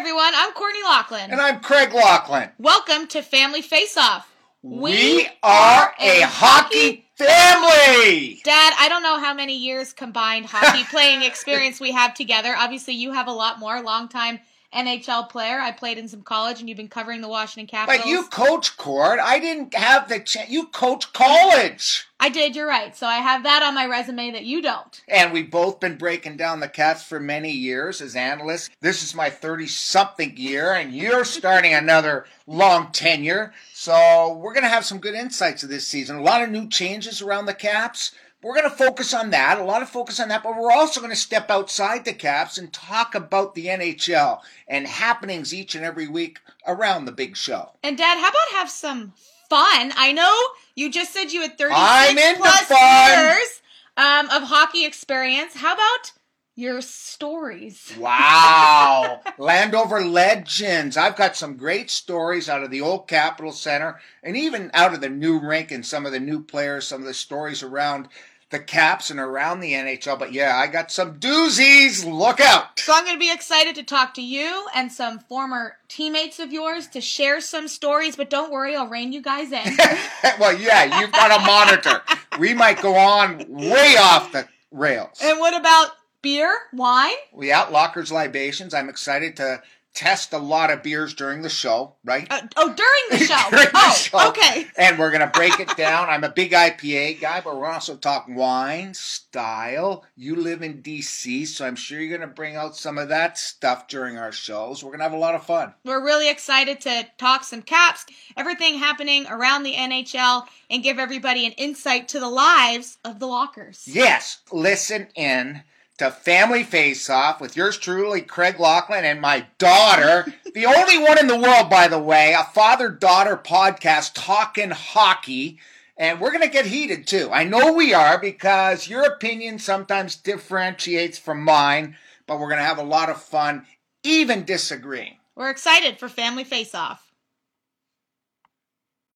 everyone. I'm Courtney Laughlin. And I'm Craig Laughlin. Welcome to Family Face Off. We, are a hockey family. Dad, I don't know how many years combined hockey playing experience we have together. Obviously, you have a lot more. Long time NHL player. I played in some college, and you've been covering the Washington Capitals. But you coach court. I didn't have the chance. You coach college. I did. You're right. So I have that on my resume that you don't. And we've both been breaking down the Caps for many years as analysts. This is my 30 something year, and you're starting another long tenure. So we're going to have some good insights of this season. A lot of new changes around the Caps. We're going to focus on that, a lot of focus on that, but we're also going to step outside the caps and talk about the NHL and happenings each and every week around the big show. And Dad, how about have some fun? I know you just said you had 36 I'm plus years um, of hockey experience. How about your stories? Wow. Landover legends. I've got some great stories out of the old Capital Centre and even out of the new rink and some of the new players, some of the stories around the Caps and around the NHL. But yeah, I got some doozies. Look out. So I'm going to be excited to talk to you and some former teammates of yours to share some stories, but don't worry, I'll rein you guys in. well, yeah, you've got a monitor. We might go on way off the rails. and what about beer, wine? We out Lockers Libations. I'm excited to test a lot of beers during the show, right? Uh, oh, during the show. During the oh, show. okay. And we're going to break it down. I'm a big IPA guy, but we're also talking wine, style. You live in DC, so I'm sure you're going to bring out some of that stuff during our shows. We're going to have a lot of fun. We're really excited to talk some caps, everything happening around the NHL, and give everybody an insight to the lives of the lockers. Yes, listen in to Family Face Off with yours truly, Craig Laughlin, and my daughter, the only one in the world, by the way, a father daughter podcast talking hockey. And we're going to get heated too. I know we are because your opinion sometimes differentiates from mine, but we're going to have a lot of fun, even disagreeing. We're excited for Family Face Off.